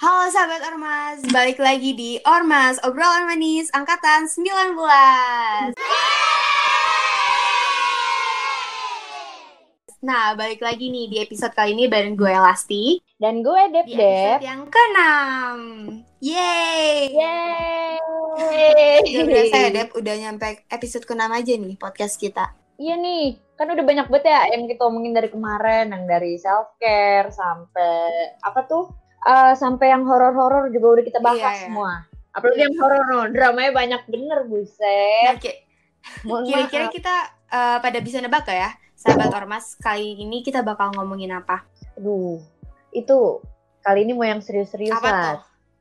Halo sahabat Ormas, balik lagi di Ormas, obrolan manis angkatan 19. Nah, balik lagi nih di episode kali ini bareng gue Lasti Dan gue Dep di Dep. episode yang ke-6. Yeay! Yeay. Gak berasa ya Dep, udah nyampe episode ke-6 aja nih podcast kita. Iya nih, kan udah banyak banget ya yang kita omongin dari kemarin, yang dari self care sampai apa tuh? Eh, sampai yang horor-horor juga udah kita bahas Iya, iya. semua. Apalagi yang horor, no. dramanya banyak bener Nah, buset. ki- Mohon kira-kira kita eh, pada bisa nebak gak ya? Sahabat Ormas, kali ini kita bakal ngomongin apa? Aduh, itu kali ini mau yang Apa serius-seriusan. tuh?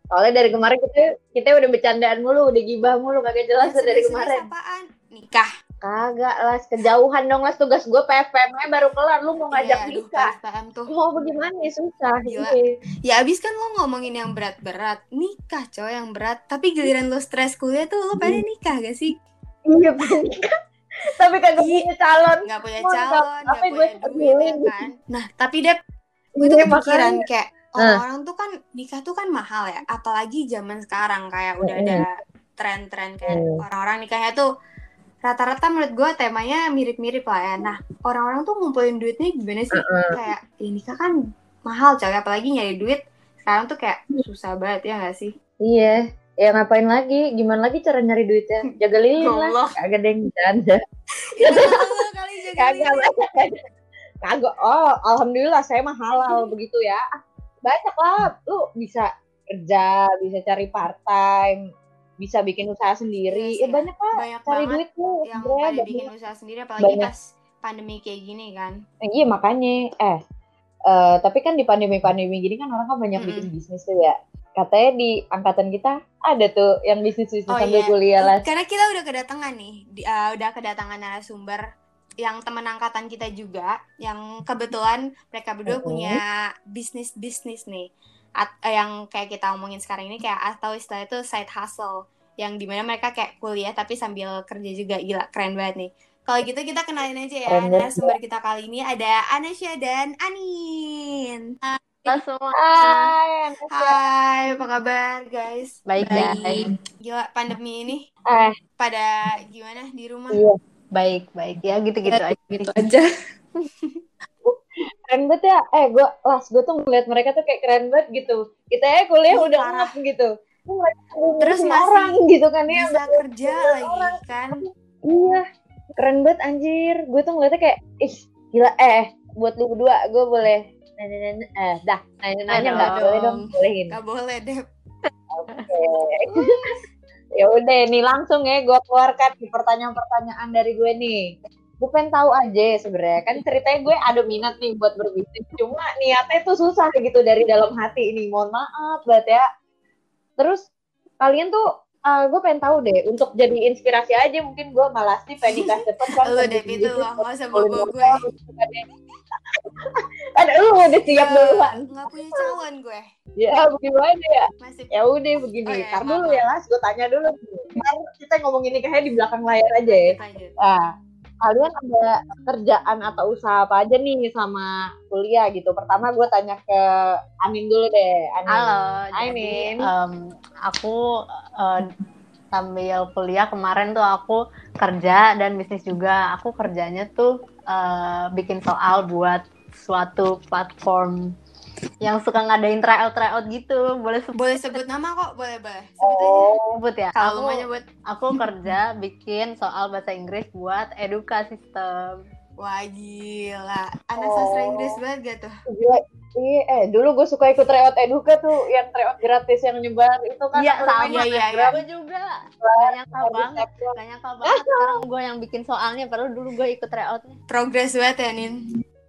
Soalnya dari kemarin kita kita udah bercandaan mulu, udah gibah mulu, kagak jelas dari serius-serius kemarin. apaan? Nikah. Kagak lah, kejauhan dong las tugas gue PFM nya baru kelar, lu mau ngajak Iya, aduh, nikah. PSPM tuh. Mau bagaimana ya susah. Gila. Iya. Ya abis kan lo ngomongin yang berat-berat Nikah coy yang berat Tapi giliran lo stres kuliah tuh Lo pada nikah gak sih? Iya bener. Tapi kagak Iya. punya calon. Gak punya calon nikah, Gak punya duit ya kan Nah tapi Dep Gue tuh Iya, kepikiran kayak Orang-orang tuh kan Nikah tuh kan mahal ya Apalagi zaman sekarang Kayak udah ada tren-tren kayak. Orang-orang nikahnya tuh Rata-rata menurut gue temanya mirip-mirip lah ya Nah orang-orang tuh ngumpulin duitnya gimana sih? Kayak ya nikah kan mahal coy Apalagi nyari duit Sekarang tuh kayak susah banget ya gak sih? Iya. Ya ngapain lagi? Gimana lagi cara nyari duitnya? Jaga lilin lah. Allah. Kagak yang bercanda. Ya Allah, kali jaga lilin. Kagak. Oh, alhamdulillah saya mah halal begitu ya. Banyak lah. Lu bisa kerja, bisa cari part time, bisa bikin usaha sendiri. Iya ya sih, banyak lah banyak cari duit tuh. yang pada banyak. bikin usaha sendiri apalagi Banyak. pas pandemi kayak gini kan Eh, iya makanya eh eh, tapi kan di pandemi-pandemi gini kan orang kan banyak Mm-mm. bikin bisnis tuh ya. Katanya di angkatan kita ada tuh yang bisnis-bisnis Oh, sambil iya. kuliah lah. karena kita udah kedatangan nih di- uh, udah kedatangan narasumber yang teman angkatan kita juga yang kebetulan mereka berdua Mhm. punya bisnis bisnis nih At- eh, yang kayak kita omongin sekarang ini kayak atau istilah itu side hustle yang di mana mereka kayak kuliah tapi sambil kerja juga gila keren banget nih kalau gitu kita kenalin aja ya narasumber kita kali ini ada Anasya dan Anin Halo semua. Hai, Hai, apa kabar guys? Baik, baik. Gila pandemi ini eh, pada gimana di rumah? iya. Baik, baik. Ya gitu-gitu aja. Gitu aja. keren banget ya. Eh, gue las gue tuh ngeliat mereka tuh kayak keren banget gitu. Kita ya kuliah Ih, udah parah. ngap gitu. Terus masih orang gitu kan ya. Bisa kerja lagi kan? Iya, keren banget anjir. Gue tuh ngeliatnya kayak, ih gila eh buat lu berdua gue boleh nanya-nanya eh dah nanya-nanya nggak Aduh. boleh dong bolehin. Gak boleh deh. Oke. ya udah nih langsung ya gue keluarkan pertanyaan-pertanyaan dari gue nih. Gue pengen tahu aja sebenarnya kan ceritanya gue ada minat nih buat berbisnis cuma niatnya tuh susah gitu dari dalam hati ini mohon maaf banget ya. Terus kalian tuh gue pengen tahu deh untuk jadi inspirasi aja mungkin gue malas nih pengen nikah cepet kan Lu pengen deh bikin itu bisnis, loh, gak usah bawa gue. gitu kan ya. Lu udah siap duluan. Gak punya calon gue. Ya bagaimana ya? Masih Ya udah begini. Oh, Ntar maaf, dulu ya Las, gue tanya dulu. Ntar kita ngomongin nikahnya di belakang layar aja ya. lanjut. Kalian ada kerjaan atau usaha apa aja nih sama kuliah gitu? Pertama gue tanya ke Anin dulu deh. Anin. Halo, Hai, jadi em, aku eh, sambil kuliah kemarin tuh aku kerja dan bisnis juga. Aku kerjanya tuh eh, bikin soal buat suatu platform yang suka ngadain tryout tryout gitu. Boleh sebut Boleh sebut nama kok, boleh boleh. Sebut aja. sebut ya? Kalau Aku, mau nyebut, aku kerja bikin soal bahasa Inggris buat eduka sistem. wah gila. Anak Oh. sastra Inggris banget gak tuh? Gila. Iya, eh dulu gue suka ikut tryout eduka tuh yang tryout gratis yang nyebar itu kan Iya sama, namanya? iya, iya. gue juga. Gak nyangka banget. Gak nyangka banget sekarang gue yang bikin soalnya padahal dulu gue ikut tryoutnya Progress banget ya, Nin.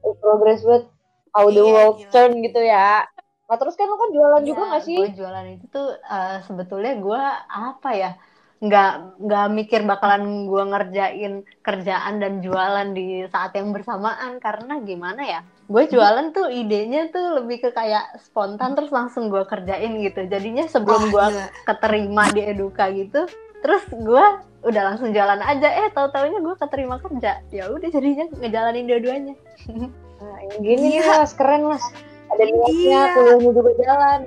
Oh, progress buat how the Iya, world gila. turn gitu ya. Nah terus kan lo kan jualan juga Iya, gak sih? gue jualan itu tuh eh, sebetulnya gue apa ya nggak nggak mikir bakalan gue ngerjain kerjaan dan jualan di saat yang bersamaan. Karena gimana ya gue jualan tuh idenya tuh lebih ke kayak spontan terus langsung gue kerjain gitu. Jadinya sebelum gue keterima di eduka gitu terus gue udah langsung jalan aja. Eh tahu taunya gue keterima kerja. Ya udah jadinya ngejalanin dua-duanya Nah, ini gini nih Iya. mas, keren mas. Ada niatnya, Iya. kuliahnya juga jalan.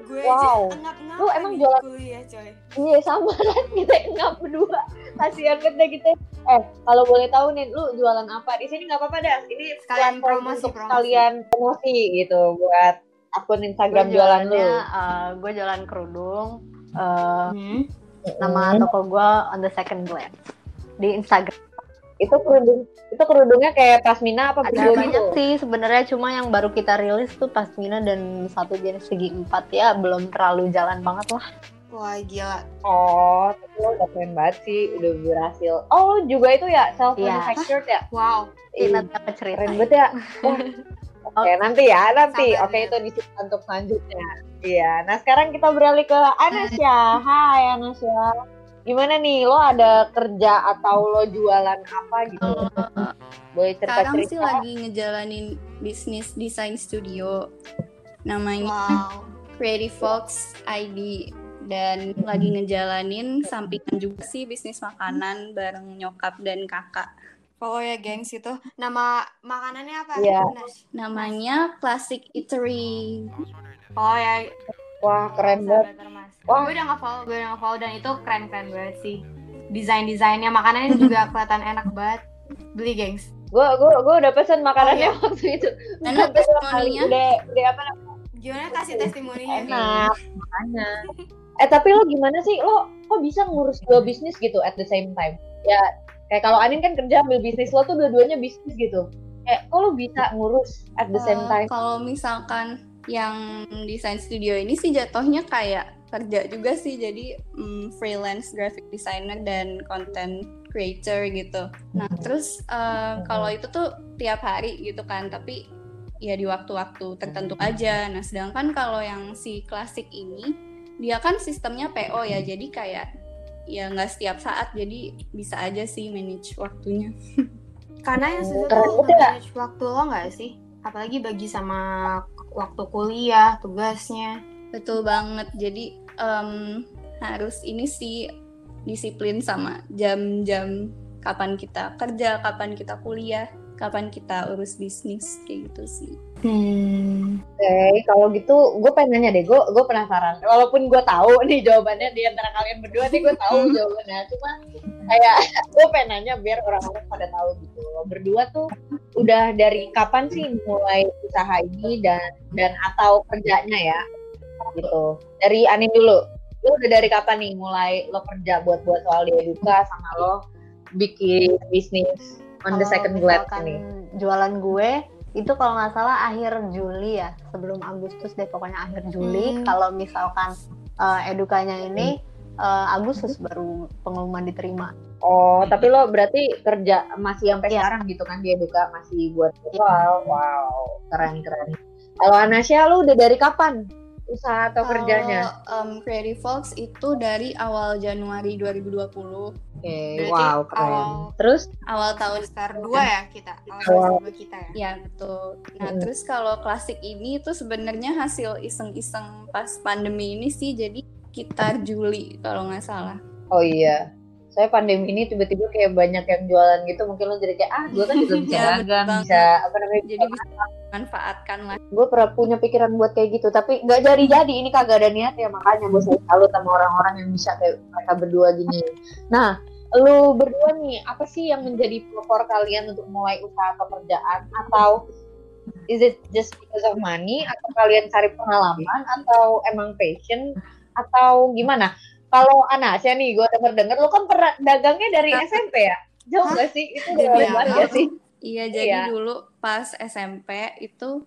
gue Wow. aja ngap-ngap Lu emang jualan- kuliah coy Iya sama kan kita ngap berdua. Kasihan banget deh kita. Eh kalau boleh tahu nih, lu jualan apa di sini nggak apa-apa dah. Ini Sekalian platform promosi, kalian promosi gitu buat akun Instagram Gue jualan lu. jualannya, eh, gue jualan kerudung. Eh, hmm. nama Hmm. toko gue on the second glance di Instagram. Itu kerudung itu kerudungnya kayak pasmina apa Ada banyak gitu? sih sebenarnya cuma yang baru kita rilis tuh pasmina dan satu jenis segi empat ya belum terlalu jalan banget lah. wah gila Oh, tapi lo udah keren banget sih, udah berhasil. Oh, juga itu ya self manufactured ya? wow Ini nanti aku cerita. keren banget ya. Oke, nanti ya, nanti. Oke, ya. itu disimpan untuk selanjutnya. Iya. Nah, sekarang kita beralih ke Anasya. Hai Anasya. Gimana nih, lo ada kerja atau lo jualan apa gitu? Boleh Sekarang sih cerita-cerita? lagi ngejalanin bisnis desain studio namanya wow Creative Fox ID dan lagi ngejalanin sampingan juga sih bisnis makanan bareng nyokap dan kakak. follow ya gengs itu nama makanannya apa. Nas? Namanya Classic Eatery. oh ya Wah, keren banget. Wah. gue udah nge-follow gue udah nge-follow dan itu keren keren banget sih desain desainnya makanannya juga kelihatan enak banget beli gengs Gue gue gue udah pesen makanannya Oh, waktu itu. Kali. testimoninya? Udah, udah apa namanya? gimana kasih testimoninya enak makanya eh tapi lo gimana sih lo kok bisa ngurus dua bisnis gitu at the same time ya kayak kalau Anin kan kerja ambil bisnis lo tuh dua-duanya bisnis gitu kayak kok lo bisa ngurus at the same Eh, time Kalau misalkan yang desain studio ini sih jatuhnya kayak kerja juga sih jadi mm, freelance graphic designer dan content creator gitu. Nah terus eh, kalau itu tuh tiap hari gitu kan tapi ya di waktu-waktu tertentu aja. Nah sedangkan kalau yang si klasik ini dia kan sistemnya PO ya jadi kayak ya nggak setiap saat jadi bisa aja sih manage waktunya. karena yang susah tuh ya. manage waktu lo nggak sih apalagi bagi sama waktu kuliah tugasnya Betul banget. Jadi em, harus ini sih disiplin sama jam-jam kapan kita kerja, kapan kita kuliah, kapan kita urus bisnis kayak gitu sih. hmm. Oke, kalau gitu gue pengen nanya deh, gue gue penasaran. Walaupun gue tahu nih jawabannya di antara kalian berdua nih gue tahu jawabannya, cuma kayak gue pengen nanya biar orang-orang pada tahu gitu. Berdua tuh udah dari kapan sih mulai usaha ini dan dan atau kerjanya ya gitu. Dari Anin dulu, lo udah dari kapan nih mulai lo kerja buat buat soal di eduka sama lo bikin bisnis on the second glance ini. Jualan gue itu kalau nggak salah akhir Juli ya, sebelum Agustus deh pokoknya akhir Juli. Hmm. Kalau misalkan eh, edukanya ini eh, Agustus baru pengumuman diterima. Oh, tapi lo berarti kerja masih sampai Iya. sekarang gitu kan di Eduka masih buat wow, wow, keren keren. Kalau Anasya lo udah dari kapan usaha atau kerjanya? Kalau em, Creative Fox itu dari awal Januari 2020, Oke, Berarti wow, keren. awal- Terus awal tahun semester dua ya kita awal Wow. semester kita ya Ya betul. Nah Mm. terus kalau klasik ini tuh sebenarnya hasil iseng-iseng pas pandemi ini sih jadi sekitar Juli kalau nggak salah. oh iya, saya pandemi ini tiba-tiba kayak banyak yang jualan gitu, mungkin lo jadi kayak ah, gue kan juga bisa Ya, betul dagang, bisa apa namanya? Jadi bisa manfaatkan lah. gue pernah punya pikiran buat kayak gitu tapi nggak jadi jadi ini kagak ada niat ya makanya gue selalu salut sama orang-orang yang bisa kayak mereka berdua gini. Nah lu berdua nih apa sih yang menjadi pelopor kalian untuk mulai usaha atau kerjaan atau is it just because of money? Atau kalian cari pengalaman? Atau emang passion? Atau gimana? Kalau Anasya nih gue denger denger lu kan pernah dagangnya dari SMP ya? Jauh Hah? gak sih? Itu jauh banget gak sih Iya, jadi Iya. dulu pas SMP itu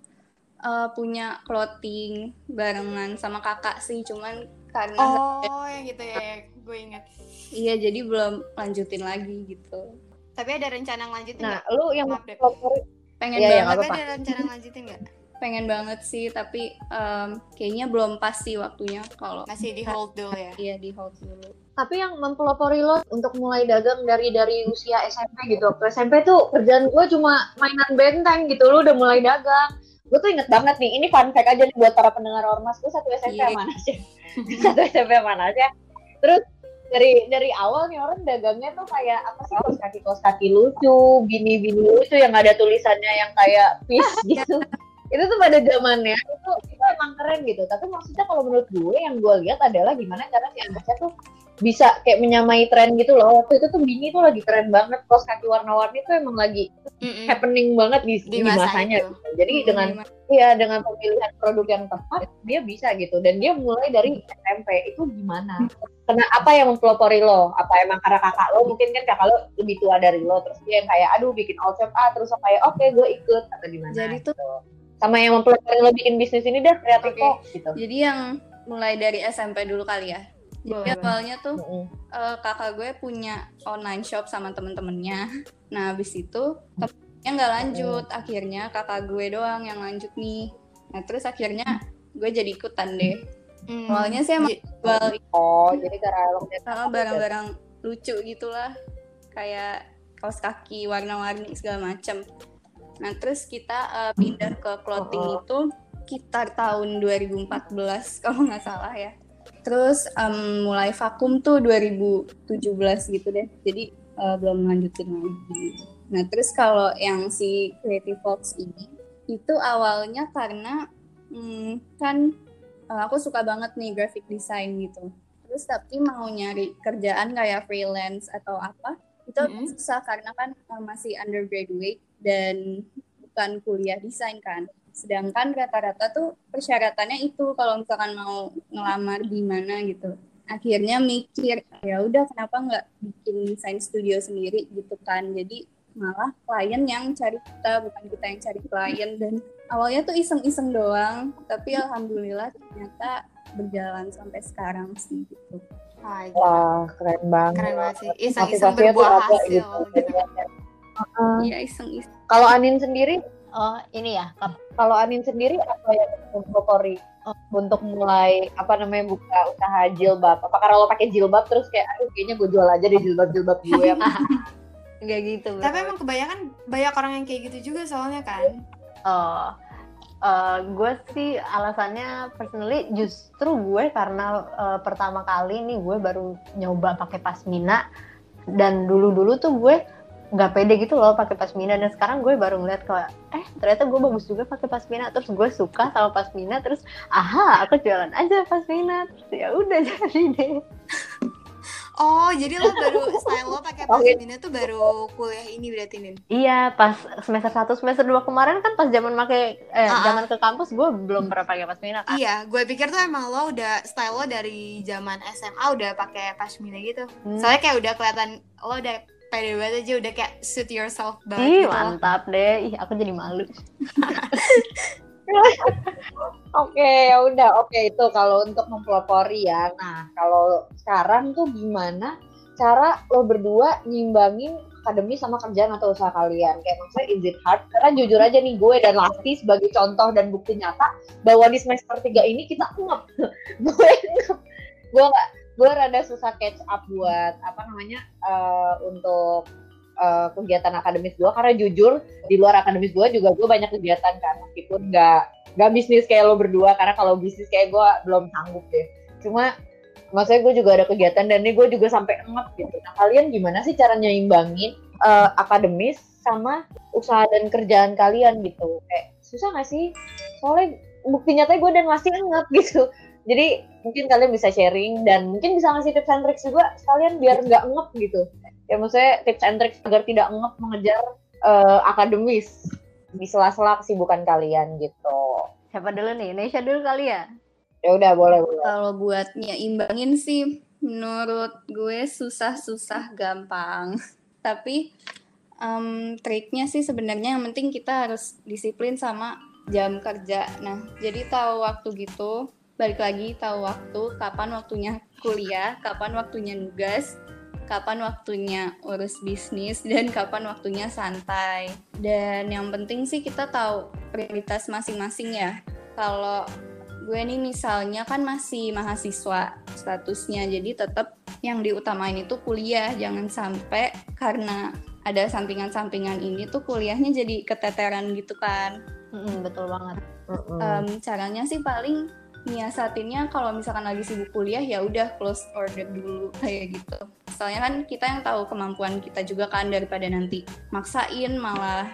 eh, punya clothing barengan sama kakak sih, cuman karena oh yang gitu ya gue ingat iya jadi belum lanjutin lagi gitu. tapi ada rencana ngelanjutin nah nggak lu yang Maaf deh. pelopor Pengen Iya, iya, banget, nggak tapi ada rencana ngelanjutin nggak pengen banget sih, tapi em, kayaknya belum pas sih waktunya kalau masih di hold dulu ya? Iya di hold dulu. tapi yang mempelopori lo untuk mulai dagang dari dari usia SMP gitu waktu SMP tuh kerjaan gue cuma mainan benteng gitu lo udah mulai dagang. Gue tuh inget banget nih ini fun fact aja nih buat para pendengar ormas gue satu SMP Iya. mana sih satu SMP mana sih terus dari dari awal nih orang dagangnya tuh kayak apa sih kaos kaki kaos kaki lucu bini bini lucu yang ada tulisannya yang kayak fish gitu itu tuh pada zamannya itu itu emang keren gitu tapi maksudnya kalau menurut gue yang gue lihat adalah gimana cara si Anasya tuh bisa kayak menyamai tren gitu loh waktu itu tuh Bini tuh lagi keren banget kaos kaki warna-warni tuh emang lagi Mm-mm. happening banget di, Di di, masa masanya itu. gitu. jadi dengan Iya dengan pemilihan produk yang tepat dia bisa gitu dan dia mulai dari SMP itu gimana? Kena apa yang mempelopori lo? Apa emang karena kakak lo mungkin kan kakak lo lebih tua dari lo terus dia yang kayak aduh bikin all shop ah terus kayak oke gue ikut atau gimana? Jadi tuh gitu. Sama yang mempelopori lo bikin bisnis ini dah kreatif Oke. kok gitu. Jadi yang mulai dari SMP dulu kali ya. Jadi Boleh. awalnya tuh Mm-mm. eh, kakak gue punya online shop sama temen-temennya. Nah habis itu temennya nggak lanjut. Akhirnya kakak gue doang yang lanjut nih. Nah terus akhirnya gue jadi ikutan deh. Mm. Awalnya sih emang jual Oh jadi karena eh, barang-barang lucu gitulah. Kayak kaos kaki warna-warni segala macem. Nah terus kita eh, pindah ke clothing Oh. itu sekitar tahun 2014 kalau nggak salah ya. Terus em, mulai vakum tuh 2017 gitu deh. Jadi eh, belum lanjutin lagi. Nah terus kalau yang si Creative Fox ini itu awalnya karena hmm, kan eh, aku suka banget nih graphic design gitu. Terus tapi mau nyari kerjaan kayak freelance atau apa itu Mm-mm. susah karena kan masih undergraduate dan bukan kuliah desain kan. Sedangkan rata-rata tuh persyaratannya itu kalau misalkan mau ngelamar di mana gitu. Akhirnya mikir ya udah kenapa nggak bikin desain studio sendiri gitu kan. Jadi malah klien yang cari kita bukan kita yang cari klien dan awalnya tuh iseng-iseng doang tapi alhamdulillah ternyata berjalan sampai sekarang sih gitu. Ah. Wah keren banget. Keren banget sih. Iseng-iseng berbuah hasil. gitu. gitu. Iya iseng-iseng. Kalau Anin sendiri Oh ini ya, kalau Anin sendiri apa yang mempelopori untuk mulai apa namanya buka usaha jilbab? Apa karena lo pakai jilbab terus kayak aduh kayaknya gue jual aja deh jilbab jilbab gue apa? Nggak gitu. bro. Tapi emang kebanyakan banyak orang yang kayak gitu juga soalnya kan. Oh, eh, gue sih alasannya personally justru gue karena eh, pertama kali nih gue baru nyoba pakai pasmina dan dulu-dulu tuh gue nggak pede gitu loh pakai pasmina dan sekarang gue baru ngeliat kayak eh ternyata gue bagus juga pakai pasmina terus gue suka sama pasmina terus aha aku jualan aja pasmina terus ya udah jadi deh Oh, jadi lo baru style lo pakai pasmina tuh baru kuliah ini berarti Nin. iya pas semester 1 semester 2 kemarin kan pas zaman pakai eh ah. zaman ke kampus gue belum pernah pakai pasmina kan Iya, gue pikir tuh emang lo udah style lo dari zaman SMA udah pakai pasmina gitu. Hmm. Soalnya kayak udah kelihatan lo udah pede banget aja udah kayak suit yourself banget Ih, gitu. loh. mantap deh. Ih, aku jadi malu. Oke ya udah oke itu kalau untuk mempelopori ya. Nah kalau sekarang tuh gimana cara lo berdua nyimbangin akademi sama kerjaan atau usaha kalian? Kayak maksudnya is it hard? Karena jujur aja nih gue dan Lasti sebagai contoh dan bukti nyata bahwa di semester 3 ini kita ngep. gue ngep. Gue nggak gue rada susah catch up buat apa namanya eh, untuk eh, kegiatan akademis gue karena jujur di luar akademis gue juga gue banyak kegiatan kan. Meskipun nggak nggak bisnis kayak lo berdua karena kalau bisnis kayak gue belum sanggup deh. Cuma maksudnya gue juga ada kegiatan dan ini gue juga sampai ngep gitu. Nah kalian gimana sih cara nyimbangin eh, akademis sama usaha dan kerjaan kalian gitu? Kayak susah gak sih? Soalnya bukti nyatanya gue dan masih ngep gitu. Jadi mungkin kalian bisa sharing dan mungkin bisa ngasih tips and tricks juga sekalian biar nggak ngep gitu ya maksudnya tips and tricks agar tidak ngep mengejar eh, akademis di sela-sela kesibukan kalian gitu. Siapa dulu nih? Nesha dulu kali ya? Ya udah boleh boleh. Kalau buat nyimbangin sih menurut gue susah-susah gampang. Tapi em, triknya sih sebenarnya yang penting kita harus disiplin sama jam kerja. Nah, jadi tahu waktu gitu, balik lagi tahu waktu, kapan waktunya kuliah, kapan waktunya nugas, kapan waktunya urus bisnis dan kapan waktunya santai. Dan yang penting sih kita tahu prioritas masing-masing ya. Kalau gue nih misalnya kan masih mahasiswa statusnya, jadi tetap yang diutamain itu kuliah, jangan sampai karena ada sampingan-sampingan ini tuh kuliahnya jadi keteteran gitu kan. Mm-mm, betul banget. Mm-mm. Em, caranya sih paling nyiasatinnya kalau misalkan lagi sibuk kuliah ya udah close order dulu kayak gitu. Soalnya kan kita yang tahu kemampuan kita juga kan daripada nanti maksain malah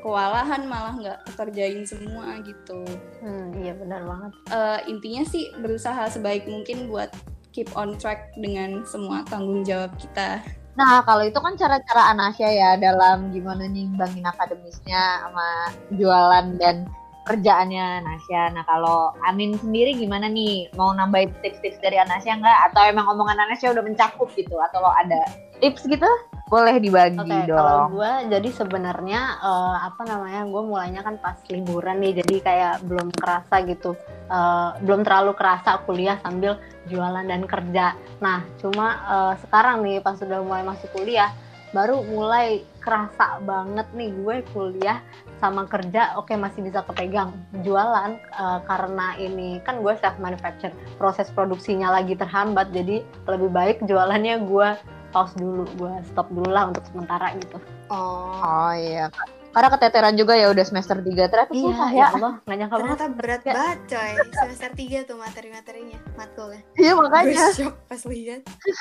kewalahan malah nggak kerjain semua gitu Hmm, iya benar banget. Eh, intinya sih berusaha sebaik mungkin buat keep on track dengan semua tanggung jawab kita Nah, kalau itu kan cara-cara Anasya ya dalam gimana nyimbangin akademisnya sama jualan dan kerjaannya Anasya. Nah, kalau Amin sendiri gimana nih? Mau nambahin tips-tips dari Anasya nggak? Atau emang omongan Anasya udah mencakup gitu? Atau lo ada tips gitu? Boleh dibagi Oke, kalau dong. gue jadi sebenarnya eh, apa namanya gue mulainya kan pas liburan nih, jadi kayak belum kerasa gitu, Eh, belum terlalu kerasa kuliah sambil jualan dan kerja. Nah, cuma eh, sekarang nih pas sudah mulai masuk kuliah, baru mulai kerasa banget nih gue kuliah sama kerja, oke masih bisa kepegang. Jualan eh, karena ini kan gue self manufacture, proses produksinya lagi terhambat, jadi lebih baik jualannya gue pause dulu, gue stop dulu lah untuk sementara gitu. Oh. Oh iya. Karena keteteran juga ya udah semester 3 ternyata susah ya. ya Allah, nggak nyangka banget. Ternyata berat Ya. banget coy. Semester 3 tuh materi-materinya, matkulnya. Iya Gue makanya shock pas lihat.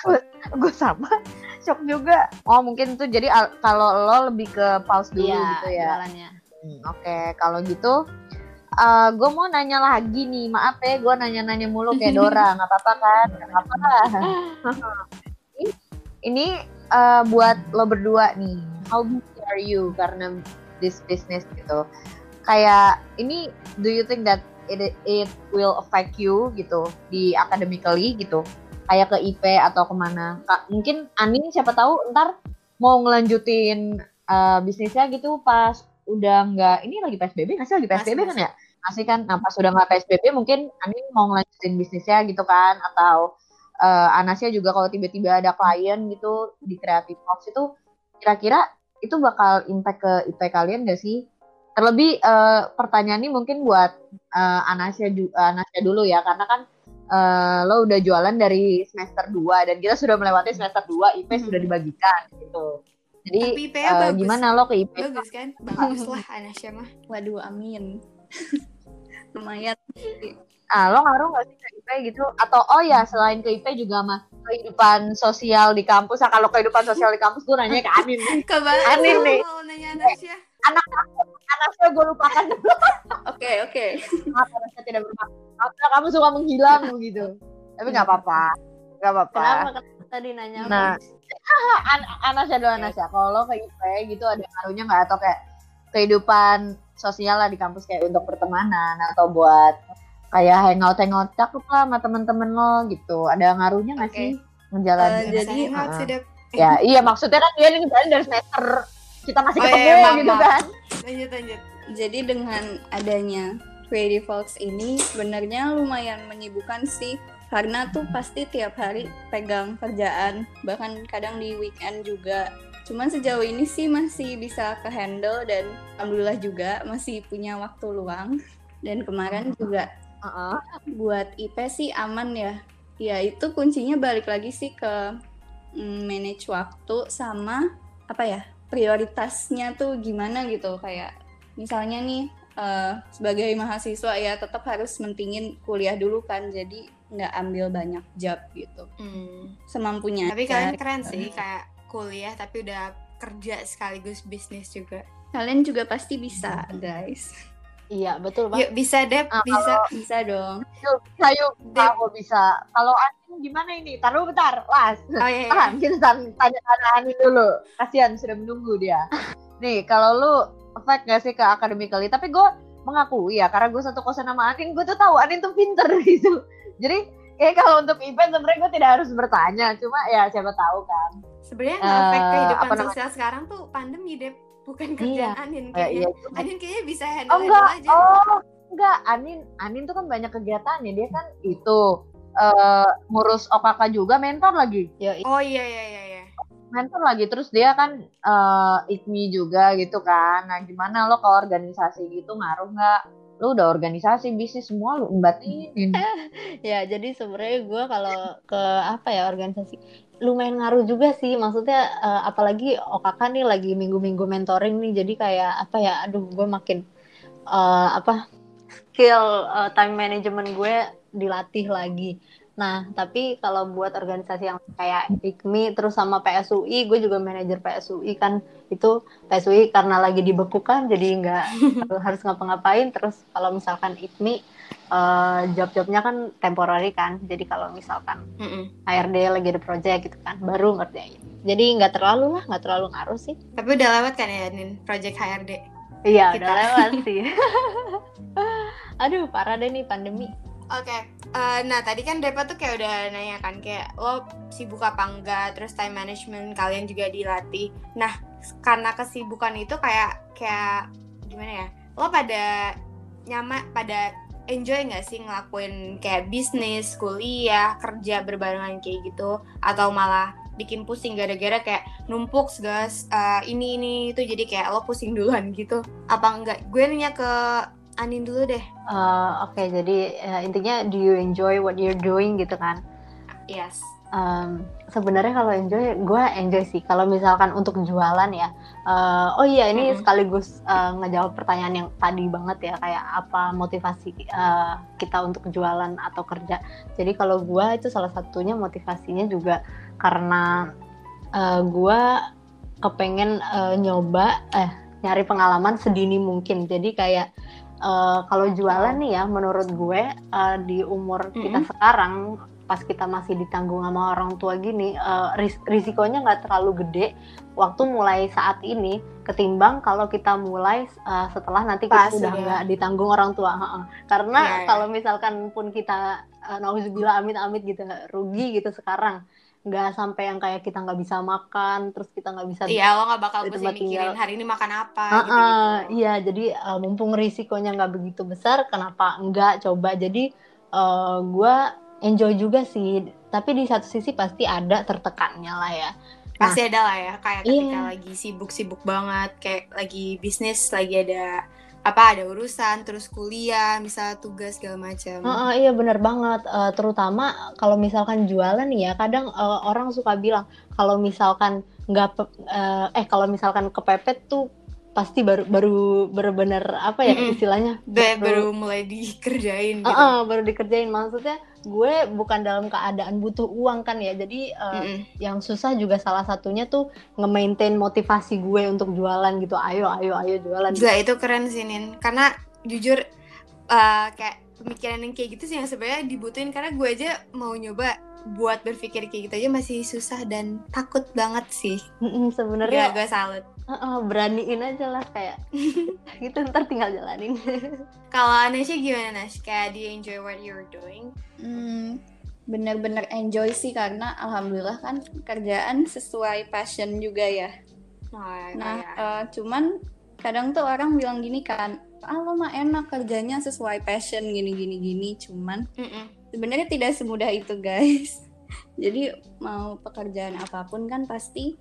gue sama shock juga. Oh mungkin tuh jadi al- kalau lo lebih ke pause dulu Iya, gitu ya. jualannya. Hmm, Oke, kalau gitu gue mau nanya lagi nih. Maaf ya, gue nanya-nanya mulu kayak Dora. Nggak apa-apa kan? Nggak apa-apa. ini ini eh, buat lo berdua nih. How busy are you karena this business gitu? Kayak ini, do you think that it it will affect you gitu di academically gitu? Kayak ke IP atau ke mana? Kak, mungkin Anin siapa tahu ntar mau ngelanjutin eh, bisnisnya gitu pas udah nggak ini lagi PSBB nggak sih? Lagi PSBB Masih, kan ya? Masih kan? Nah pas udah nggak PSBB mungkin Anin mau ngelanjutin bisnisnya gitu kan? Atau eh, Anasya juga kalau tiba-tiba ada klien gitu di Creative Box itu kira-kira itu bakal impact ke IP kalian gak sih? Terlebih eh, pertanyaan ini mungkin buat eh, Anasya Anasya dulu ya. Karena kan eh, lo udah jualan dari semester 2 dan kita sudah melewati semester 2 IP Mhm. sudah dibagikan gitu jadi Tapi IP-nya eh, bagus. gimana lo ke IP Bagus kan? Bagus lah Anasya mah. waduh amin lumayan Ah, lo ngaruh gak sih ke IP gitu? Atau oh ya selain ke IP juga mah kehidupan sosial di kampus. Nah, kalau kehidupan sosial di kampus gue nanya ke Anin. Kebalik Aneh sama nih. mau nanya Anasya. Anaknya gue lupakan dulu. oke oke Maaf, anaknya tidak bermaksud. Kamu suka menghilang gitu. Tapi nggak apa-apa. Nggak apa-apa. Kenapa tadi nanya? Nah, An Anasya dulu Anasya. Kalau lo ke IP gitu ada ngaruhnya nggak? Atau kayak kehidupan sosial lah di kampus kayak untuk pertemanan atau buat kayak hangout-hangout cakep lah sama temen-temen lo gitu. Ada ngaruhnya nggak Oke. sih menjalani? Eh, jadi, uh-uh. sih ya iya maksudnya kan dia nih misalnya dari semester kita masih Oh, ketemu iya, maaf, gitu kan Lanjut lanjut. Jadi dengan adanya Creative Folks ini sebenarnya lumayan menyibukkan sih karena tuh pasti tiap hari pegang kerjaan bahkan kadang di weekend juga. Cuman sejauh ini sih masih bisa ke handle dan alhamdulillah juga masih punya waktu luang. Dan kemarin juga Heeh. buat IP sih aman ya. Ya itu kuncinya balik lagi sih ke mm, manage waktu sama apa ya prioritasnya tuh gimana gitu kayak misalnya nih eh, sebagai mahasiswa ya tetap harus mentingin kuliah dulu kan jadi nggak ambil banyak job gitu. Hmm. semampunya Tapi kalian keren sih kayak kuliah tapi udah kerja sekaligus bisnis juga. kalian juga pasti bisa guys. Iya betul banget. Yuk bisa Dep, Ah, bisa. bisa dong. Yuk bisa yuk. Aku bisa. Kalau Anin gimana ini? Taruh bentar las Oh iya. iya. tahan kita tan- tanya tanya Anin dulu. Kasihan sudah menunggu dia. Nih kalau lu efek gak sih ke academically tapi gue mengakui ya karena gue satu kosan sama Anin gue tuh tahu Anin tuh pinter gitu jadi kayak kalau untuk event sebenarnya gue tidak harus bertanya cuma ya siapa tahu kan Sebenarnya nggak efek Eh, kehidupan namanya? sosial sekarang tuh pandemi Dep, bukan Iya. kerjaan Anin Eh, kayaknya. iya Anin kayaknya bisa Oh handle enggak, handle aja. oh enggak, Anin, Anin tuh kan banyak kegiatannya, dia kan itu eh ngurus OKK juga, mentor lagi, Yo, Oh iya iya iya iya. Mentor lagi, terus dia kan eh IKMI juga gitu kan, nah gimana lo ke organisasi gitu ngaruh nggak? Lo udah organisasi, bisnis semua lo embatinin. ya jadi sebenarnya gue kalau ke apa ya organisasi lumayan ngaruh juga sih maksudnya eh, apalagi OKK nih lagi minggu-minggu mentoring nih jadi kayak apa ya aduh gue makin eh, apa skill eh, time management gue dilatih lagi Nah, tapi kalau buat organisasi yang kayak IKMI terus sama PSUI, gue juga manajer PSUI kan itu PSUI karena lagi dibekukan jadi nggak harus ngapa-ngapain. Terus kalau misalkan IKMI uh, job-jobnya kan temporary kan, jadi kalau misalkan mm -mm. HRD lagi ada project gitu kan, baru ngerjain. Jadi nggak terlalu lah, nggak terlalu ngaruh sih. Tapi udah lewat kan ya Nin, project HRD? Iya, udah lewat sih. Aduh, parah deh nih pandemi. Oke, okay. uh, eh, nah tadi kan Depa tuh kayak udah nanya kan kayak lo sibuk apa enggak, terus time management kalian juga dilatih. Nah karena kesibukan itu kayak kayak gimana ya, lo pada nyaman, pada enjoy nggak sih ngelakuin kayak bisnis, kuliah, kerja berbarengan kayak gitu, atau malah bikin pusing gara-gara kayak numpuk segas uh, ini ini itu jadi kayak lo pusing duluan gitu apa enggak gue nanya ke Anin dulu deh. Uh, Oke, okay, jadi uh, intinya do you enjoy what you're doing gitu kan? Yes. Um, Sebenarnya kalau enjoy, gue enjoy sih. Kalau misalkan untuk jualan ya, uh, oh iya ini mm -hmm. sekaligus uh, ngejawab pertanyaan yang tadi banget ya, kayak apa motivasi uh, kita untuk jualan atau kerja. Jadi kalau gue itu salah satunya motivasinya juga karena uh, gue kepengen uh, nyoba, eh nyari pengalaman sedini mungkin. Jadi kayak uh, kalau jualan nih ya menurut gue uh, di umur mm-hmm. kita sekarang pas kita masih ditanggung sama orang tua gini uh, ris- risikonya nggak terlalu gede waktu mulai saat ini ketimbang kalau kita mulai uh, setelah nanti kita sudah ya. nggak ditanggung orang tua uh-uh. karena yeah, yeah. kalau misalkan pun kita uh, nauzubillah amit-amit gitu rugi gitu sekarang nggak sampai yang kayak kita nggak bisa makan terus kita nggak bisa iya lo nggak bakal bisa mikirin hari ini makan apa uh, gitu, gitu. iya jadi uh, mumpung risikonya nggak begitu besar kenapa nggak coba jadi uh, eh, gue enjoy juga sih tapi di satu sisi pasti ada tertekannya lah ya nah, pasti ada lah ya kayak ketika iya. lagi sibuk-sibuk banget kayak lagi bisnis lagi ada apa ada urusan terus kuliah misal tugas segala macam. Uh, uh, iya benar banget. Uh, terutama kalau misalkan jualan ya kadang uh, orang suka bilang kalau misalkan nggak uh, eh kalau misalkan kepepet tuh pasti baru baru benar-benar apa ya mm -hmm. istilahnya baru, baru mulai dikerjain gitu. uh, uh, baru dikerjain maksudnya gue bukan dalam keadaan butuh uang kan ya jadi uh, mm -hmm. yang susah juga salah satunya tuh nge-maintain motivasi gue untuk jualan gitu ayo ayo ayo jualan Gila itu keren sih Nin karena jujur uh, kayak pemikiran yang kayak gitu sih yang sebenarnya dibutuhin karena gue aja mau nyoba buat berpikir kayak gitu aja masih susah dan takut banget sih. Sebenarnya gue salut. Uh, uh, beraniin aja lah kayak gitu ntar tinggal jalanin. Kalau Anesha gimana Nas? Kayak do you enjoy what you're doing? Hmm, bener-bener enjoy sih karena alhamdulillah kan kerjaan sesuai passion juga ya. Oh, nah, ya. uh, cuman kadang tuh orang bilang gini kan, ah lo mah enak kerjanya sesuai passion gini gini gini, cuman mm -mm sebenarnya tidak semudah itu guys jadi mau pekerjaan apa pun kan pasti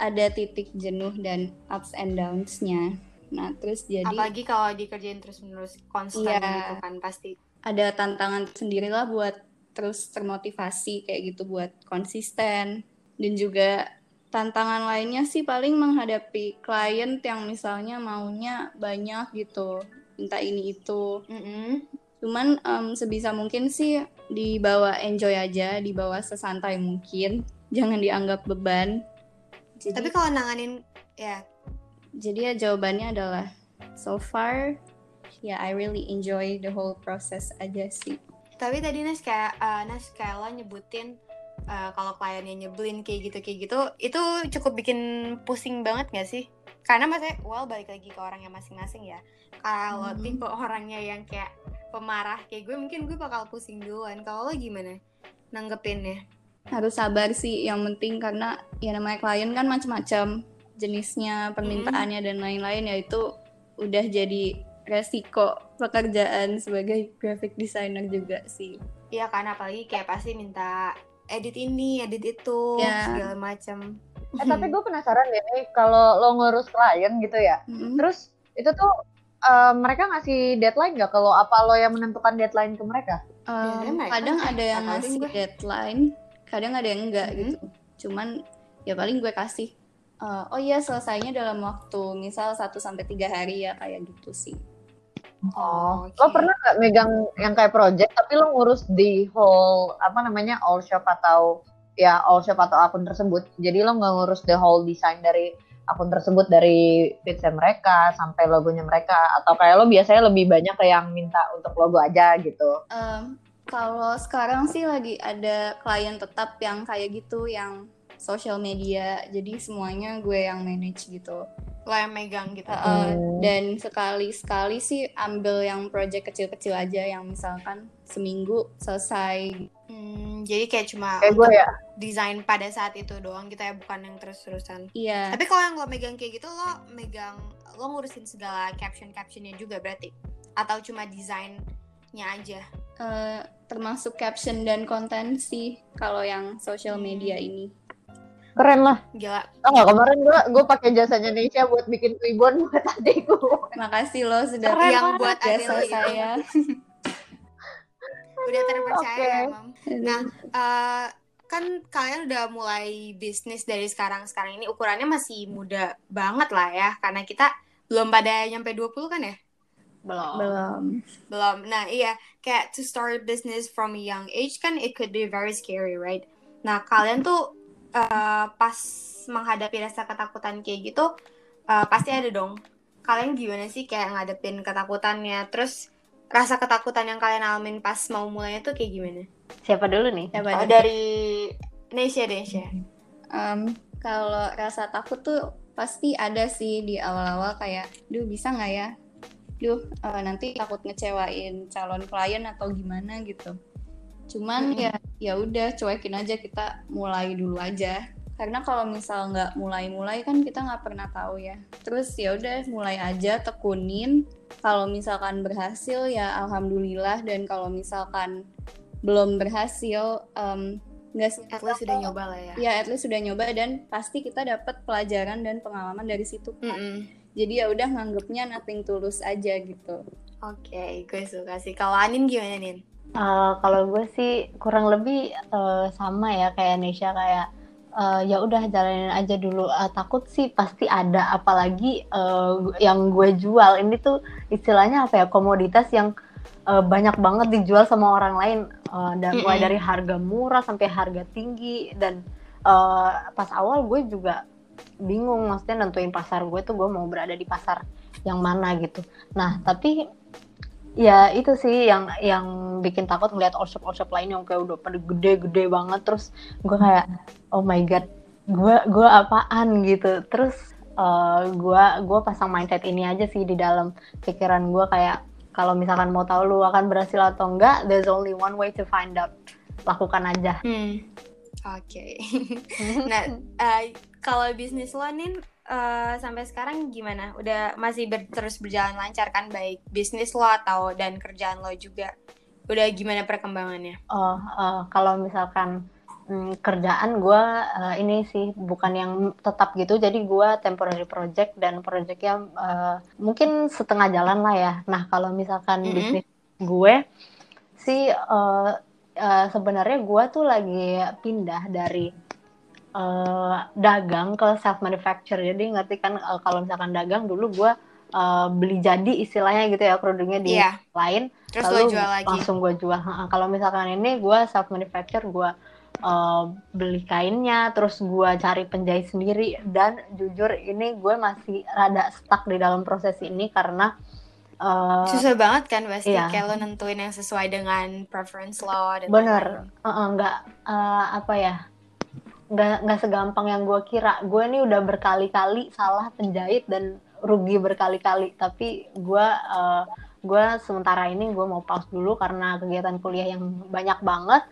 ada titik jenuh dan ups and downs-nya. Nah terus jadi apalagi kalau dikerjain terus menerus konstan iya, gitu kan pasti. Ada tantangan sendirilah buat terus termotivasi kayak gitu buat konsisten. Dan juga tantangan lainnya sih paling menghadapi klien yang misalnya maunya banyak gitu minta ini itu. Mm -hmm cuman um, sebisa mungkin sih dibawa enjoy aja dibawa sesantai mungkin. Jangan dianggap beban jadi, tapi kalau nanganin ya. Jadi ya jawabannya adalah so far ya yeah, I really enjoy the whole process aja sih. Tapi tadi Nas kayak uh, Nas kayak lo nyebutin uh, kalau kliennya nyebelin kayak gitu kayak gitu itu cukup bikin pusing banget gak sih? Karena maksudnya well balik lagi ke orangnya masing-masing ya. Kalau hmm. tipe orangnya yang kayak pemarah kayak gue mungkin gue bakal pusing duluan. Kalau lo gimana nanggepinnya harus sabar sih yang penting karena ya namanya klien kan macam-macam jenisnya permintaannya mm. dan lain-lain ya itu udah jadi resiko pekerjaan sebagai graphic designer juga sih iya kan apalagi kayak pasti minta edit ini edit itu yeah. segala macam eh tapi gue penasaran deh kalau lo ngurus klien gitu ya mm -hmm. terus itu tuh uh, mereka ngasih deadline nggak kalau apa lo yang menentukan deadline ke mereka? Um, kadang ada yang ngasih deadline, kadang ada yang enggak mm -hmm. gitu. Cuman ya paling gue kasih uh, oh iya selesainya dalam waktu misal 1 sampai tiga hari ya kayak gitu sih. Oh, okay. lo pernah nggak megang yang kayak project tapi lo ngurus di whole apa namanya all shop atau ya all shop atau akun tersebut. Jadi lo nggak ngurus the whole design dari akun tersebut dari pixel mereka sampai logonya mereka atau kayak lo biasanya lebih banyak yang minta untuk logo aja gitu. Um, kalau sekarang sih lagi ada klien tetap yang kayak gitu yang social media. Jadi semuanya gue yang manage gitu. Lo yang megang gitu. Uh, oh. dan sekali sekali sih ambil yang project kecil-kecil aja yang misalkan seminggu selesai. Hmm, jadi kayak cuma kayak gue ya? desain pada saat itu doang gitu ya bukan yang terus-terusan. Iya. Tapi kalau yang lo megang kayak gitu lo megang lo ngurusin segala caption captionnya juga berarti? Atau cuma desainnya aja? Uh, termasuk caption dan konten sih kalau yang social media hmm. ini. Keren lah. Gila. Oh nggak kemarin gue gue pakai jasanya Indonesia buat bikin ribbon buat adikku. Makasih lo sudah keren yang buat jasa saya. Udah terpercaya okay. ya mam. Nah uh, kan kalian udah mulai bisnis dari sekarang. Sekarang ini ukurannya masih muda banget lah ya. Karena kita belum pada nyampe 20 kan ya belum. Belum. Belum. Nah iya kayak to start business from a young age kan it could be very scary right? Nah kalian tuh uh, pas menghadapi rasa ketakutan kayak gitu uh, pasti ada dong. Kalian gimana sih kayak ngadepin ketakutannya? Terus rasa ketakutan yang kalian alamin pas mau mulainya tuh kayak gimana? Siapa dulu nih? Siapa oh, dari Nesha Nesha um, kalau rasa takut tuh pasti ada sih di awal-awal kayak duh bisa nggak ya duh uh, nanti takut ngecewain calon klien atau gimana gitu. Cuman ya ya udah cuekin aja kita mulai dulu aja. Karena kalau misal nggak mulai-mulai kan kita nggak pernah tahu ya. Terus ya udah mulai aja tekunin. Kalau misalkan berhasil ya alhamdulillah. Dan kalau misalkan belum berhasil um, nggak at least sudah nyoba lah ya. Ya at least sudah nyoba dan pasti kita dapat pelajaran dan pengalaman dari situ. Kan. Mm -hmm. Jadi ya udah nganggepnya nothing tulus aja gitu. Oke okay, gue suka sih. Kalau Anin gimana Nin? Uh, kalau gue sih kurang lebih uh, sama ya kayak Nesha kayak uh, ya udah jalanin aja dulu. Uh, takut sih pasti ada apalagi uh, yang gue jual. Ini tuh istilahnya apa ya komoditas yang uh, banyak banget dijual sama orang lain. Uh, dan mulai dari harga murah sampai harga tinggi. Dan uh, pas awal gue juga bingung maksudnya nentuin pasar gue tuh gue mau berada di pasar yang mana gitu. Nah tapi ya itu sih yang yang bikin takut ngeliat all shop lain yang kayak udah pada gede-gede banget. Terus gue kayak oh my god gue gue apaan gitu. Terus uh, eh, gue gue pasang mindset ini aja sih di dalam pikiran gue kayak kalau misalkan mau tahu lu akan berhasil atau enggak there's only one way to find out. Lakukan aja. Hmm. oke. Okay. nah uh, kalau bisnis lo nih uh, sampai sekarang gimana? Udah masih ber terus berjalan lancar kan baik bisnis lo atau dan kerjaan lo juga? Udah gimana perkembangannya? Oh, uh, kalau misalkan um, kerjaan gue uh, ini sih bukan yang tetap gitu, jadi gue temporary project dan projectnya uh, mungkin setengah jalan lah ya. Nah kalau misalkan mm -hmm. bisnis gue sih uh, uh, sebenarnya gue tuh lagi pindah dari uh, dagang ke self manufacture jadi ngerti kan uh, kalau misalkan dagang dulu gue uh, beli jadi istilahnya gitu ya produknya di yeah. lain Terus lalu jual lagi. langsung gue jual kalau misalkan ini gue self manufacture gue uh, beli kainnya terus gue cari penjahit sendiri dan jujur ini gue masih rada stuck di dalam proses ini karena Uh, susah banget kan pasti iya. kayak lo nentuin yang sesuai dengan preference lo dan bener uh, uh, nggak uh, apa ya nggak nggak segampang yang gue kira gue ini udah berkali-kali salah penjahit dan rugi berkali-kali tapi gue uh, gue sementara ini gue mau pause dulu karena kegiatan kuliah yang banyak banget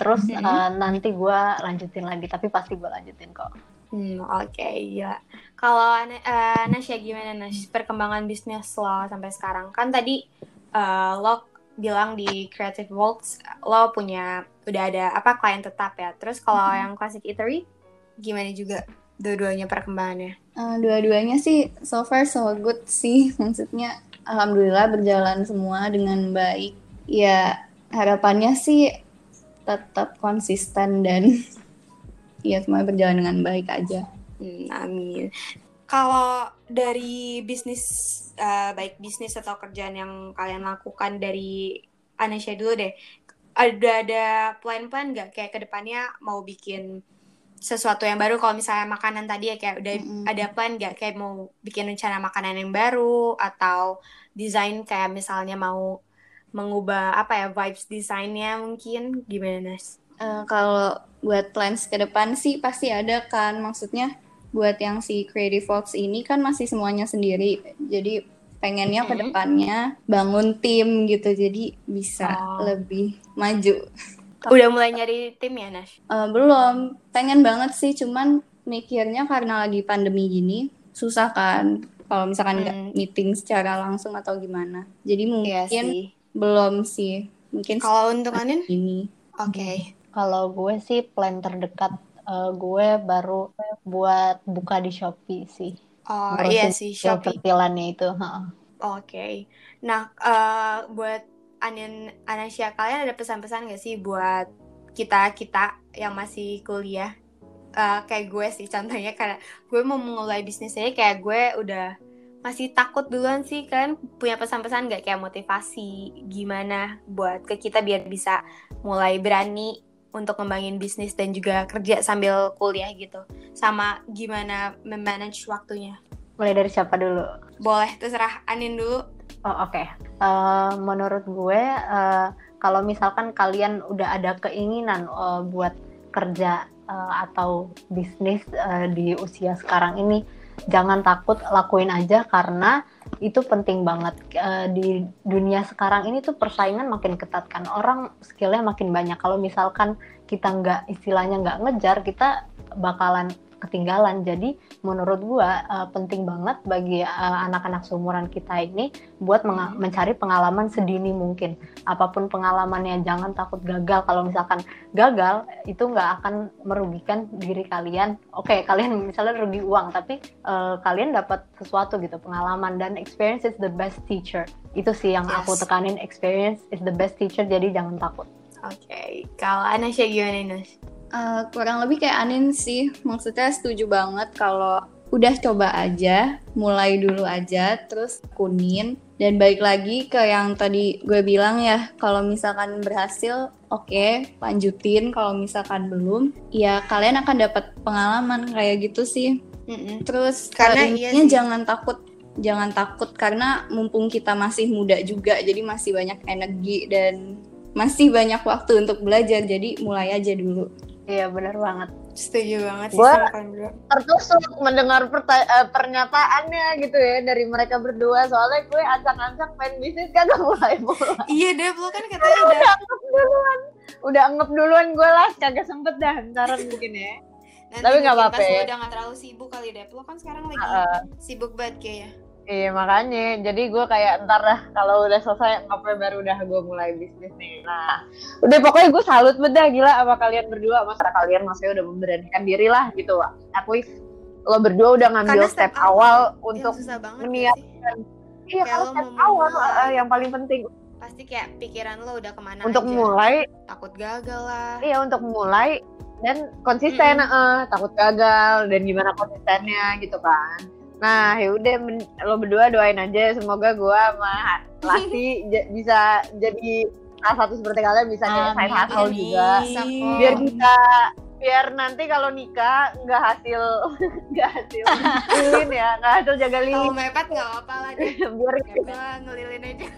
terus mm -hmm. uh, nanti gue lanjutin lagi tapi pasti gue lanjutin kok Hmm, oke, okay, ya. Kalau uh, Nasya gimana Nas? Perkembangan bisnis lo sampai sekarang? Kan tadi uh, lo bilang di Creative Walks lo punya udah ada apa klien tetap ya. Terus kalau hmm. yang Classic Eatery gimana juga dua-duanya perkembangannya? Uh, dua-duanya sih so far so good sih. Maksudnya alhamdulillah berjalan semua dengan baik. Ya harapannya sih tetap konsisten dan ya semua berjalan dengan baik aja. Hmm, amin. Kalau dari bisnis uh, baik bisnis atau kerjaan yang kalian lakukan dari Anesha dulu deh ada ada plan-plan nggak kayak ke depannya mau bikin sesuatu yang baru kalau misalnya makanan tadi ya kayak udah mm-hmm. ada plan nggak kayak mau bikin rencana makanan yang baru atau desain kayak misalnya mau mengubah apa ya vibes desainnya mungkin gimana Nas? Uh, kalau buat plans ke depan sih pasti ada kan maksudnya buat yang si Creative Fox ini kan masih semuanya sendiri. Jadi pengennya ke depannya bangun tim gitu. Jadi bisa oh. lebih maju. Udah mulai nyari tim ya, Nash? Uh, belum. Pengen banget sih, cuman mikirnya karena lagi pandemi gini susah kan. Kalau misalkan nggak hmm. meeting secara langsung atau gimana. Jadi iya mungkin iya sih. belum sih. Mungkin kalau untuk Anin ini. Oke. Okay. Kalau gue sih plan terdekat uh, gue baru buat buka di Shopee sih. Oh iya sih Shopee. Pertilannya itu. Oke. Okay. Nah uh, buat Anin Anasya kalian ada pesan-pesan gak sih buat kita kita yang masih kuliah? Uh, kayak gue sih contohnya karena gue mau mulai bisnis aja kayak gue udah masih takut duluan sih kan punya pesan-pesan gak kayak motivasi gimana buat ke kita biar bisa mulai berani untuk ngembangin bisnis dan juga kerja sambil kuliah gitu. Sama gimana memanage waktunya. Mulai dari siapa dulu? Boleh, terserah Anin dulu. Oh oke. Okay. Uh, eh, menurut gue, uh, kalau misalkan kalian udah ada keinginan uh, buat kerja uh, atau bisnis uh, di usia sekarang ini, jangan takut lakuin aja karena itu penting banget. Uh, di dunia sekarang ini tuh persaingan makin ketat kan. Orang skillnya makin banyak. Kalau misalkan kita nggak istilahnya nggak ngejar kita bakalan ketinggalan. Jadi menurut gua uh, penting banget bagi uh, anak-anak seumuran kita ini buat hmm. mencari pengalaman sedini mungkin. Apa pun pengalamannya jangan takut gagal. Kalau misalkan gagal itu nggak akan merugikan diri kalian. Oke, okay, kalian misalnya rugi uang tapi uh, kalian dapat sesuatu gitu, pengalaman dan experience is the best teacher. Itu sih yang yes. aku tekanin experience is the best teacher jadi jangan takut. Oke, okay. kalau Anasya gimana Nas? Uh, kurang lebih kayak Anin sih, maksudnya setuju banget kalau udah coba aja, mulai dulu aja, terus kunin, dan balik lagi ke yang tadi gue bilang ya, kalau misalkan berhasil, oke, okay, lanjutin. Kalau misalkan belum, ya kalian akan dapat pengalaman kayak gitu sih. Mm-mm. Terus karena iya jangan takut, jangan takut karena mumpung kita masih muda juga, jadi masih banyak energi dan masih banyak waktu untuk belajar. Jadi mulai aja dulu. Iya benar banget. Setuju banget sih gua tertusuk mendengar uh, pernyataannya gitu ya dari mereka berdua soalnya gue ancang-ancang pengen bisnis kagak mulai mulai. iya deh lo kan katanya udah udah anggap duluan. Udah anggap duluan gue lah kagak sempet dah ntar mungkin ya. Nanti Tapi nggak apa-apa ya. Udah nggak terlalu sibuk kali deh. Lo kan sekarang lagi uh, sibuk banget kayaknya. Iya makanya, jadi gue kayak ntar dah kalau udah selesai ngapain baru udah gue mulai bisnis nih. Nah, udah pokoknya gue salut bedah gila sama kalian berdua, masa kalian maksudnya udah memberanikan diri lah gitu, least lo berdua udah ngambil step, step awal untuk meniatkan. Iya kalau step awal uh, yang paling penting. Pasti kayak pikiran lo udah ke mana Untuk aja. mulai. Takut gagal lah. Iya untuk mulai dan konsisten, mm -hmm. uh, takut gagal dan gimana konsistennya gitu kan Nah, ya udah lo berdua doain aja semoga gua sama Lati bisa jadi salah satu seperti kalian bisa jadi side hustle juga. Biar bisa biar nanti kalau nikah nggak hasil nggak hasil lilin ya nggak hasil jaga lilin. Kalau mepet nggak apa-apa lah biar kita ngelilin aja.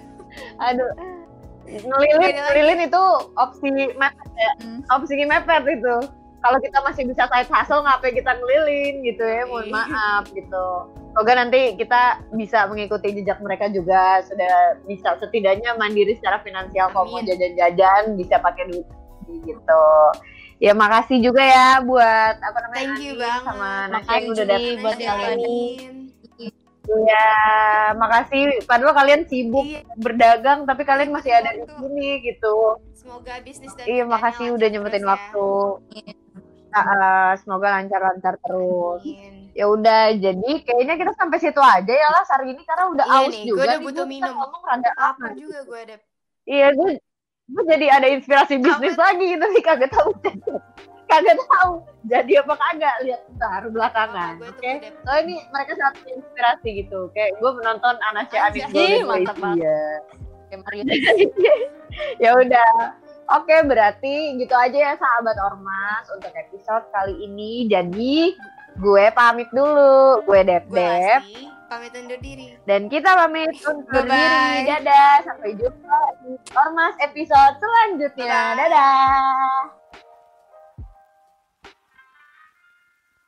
Aduh ngelilin ngelilin itu opsi mepet ya. Hmm. opsi mepet itu kalau kita masih bisa side hustle ngapain kita ngelilin gitu ya? Mohon iya. maaf gitu. Semoga nanti kita bisa mengikuti jejak mereka juga sudah bisa setidaknya mandiri secara finansial kalau mau jajan-jajan bisa pakai duit gitu. Ya makasih juga ya buat apa namanya thank you bang sama Nasya udah datang. buat kalian Ya, makasih. Padahal kalian sibuk iya. berdagang, tapi kalian masih ada di sini gitu. Semoga bisnis dan Iya, makasih udah nyempetin ya. waktu. Iya uh, semoga lancar-lancar terus. Ya udah, jadi kayaknya kita sampai situ aja ya lah hari ini karena udah iya aus nih, juga. Gue udah butuh minum. Ngomong rada apa juga gue ada. Iya, gue gue jadi ada inspirasi bisnis lagi gitu nih kagak tahu kagak tahu. Jadi apa kagak? Lihat ntar belakangan Gue oke? tuh udah- so ini mereka sangat inspirasi gitu. Kayak gue menonton Anasya Anis Golden mantap banget. Iya. Ya udah. Oke berarti gitu aja ya sahabat ormas untuk episode kali ini. Jadi gue pamit dulu. Gue Dep Gue Dep pamit undur diri. dan kita pamit undur Bye-bye. diri. Dadah. Sampai jumpa di ormas episode selanjutnya. Bye-bye. dadah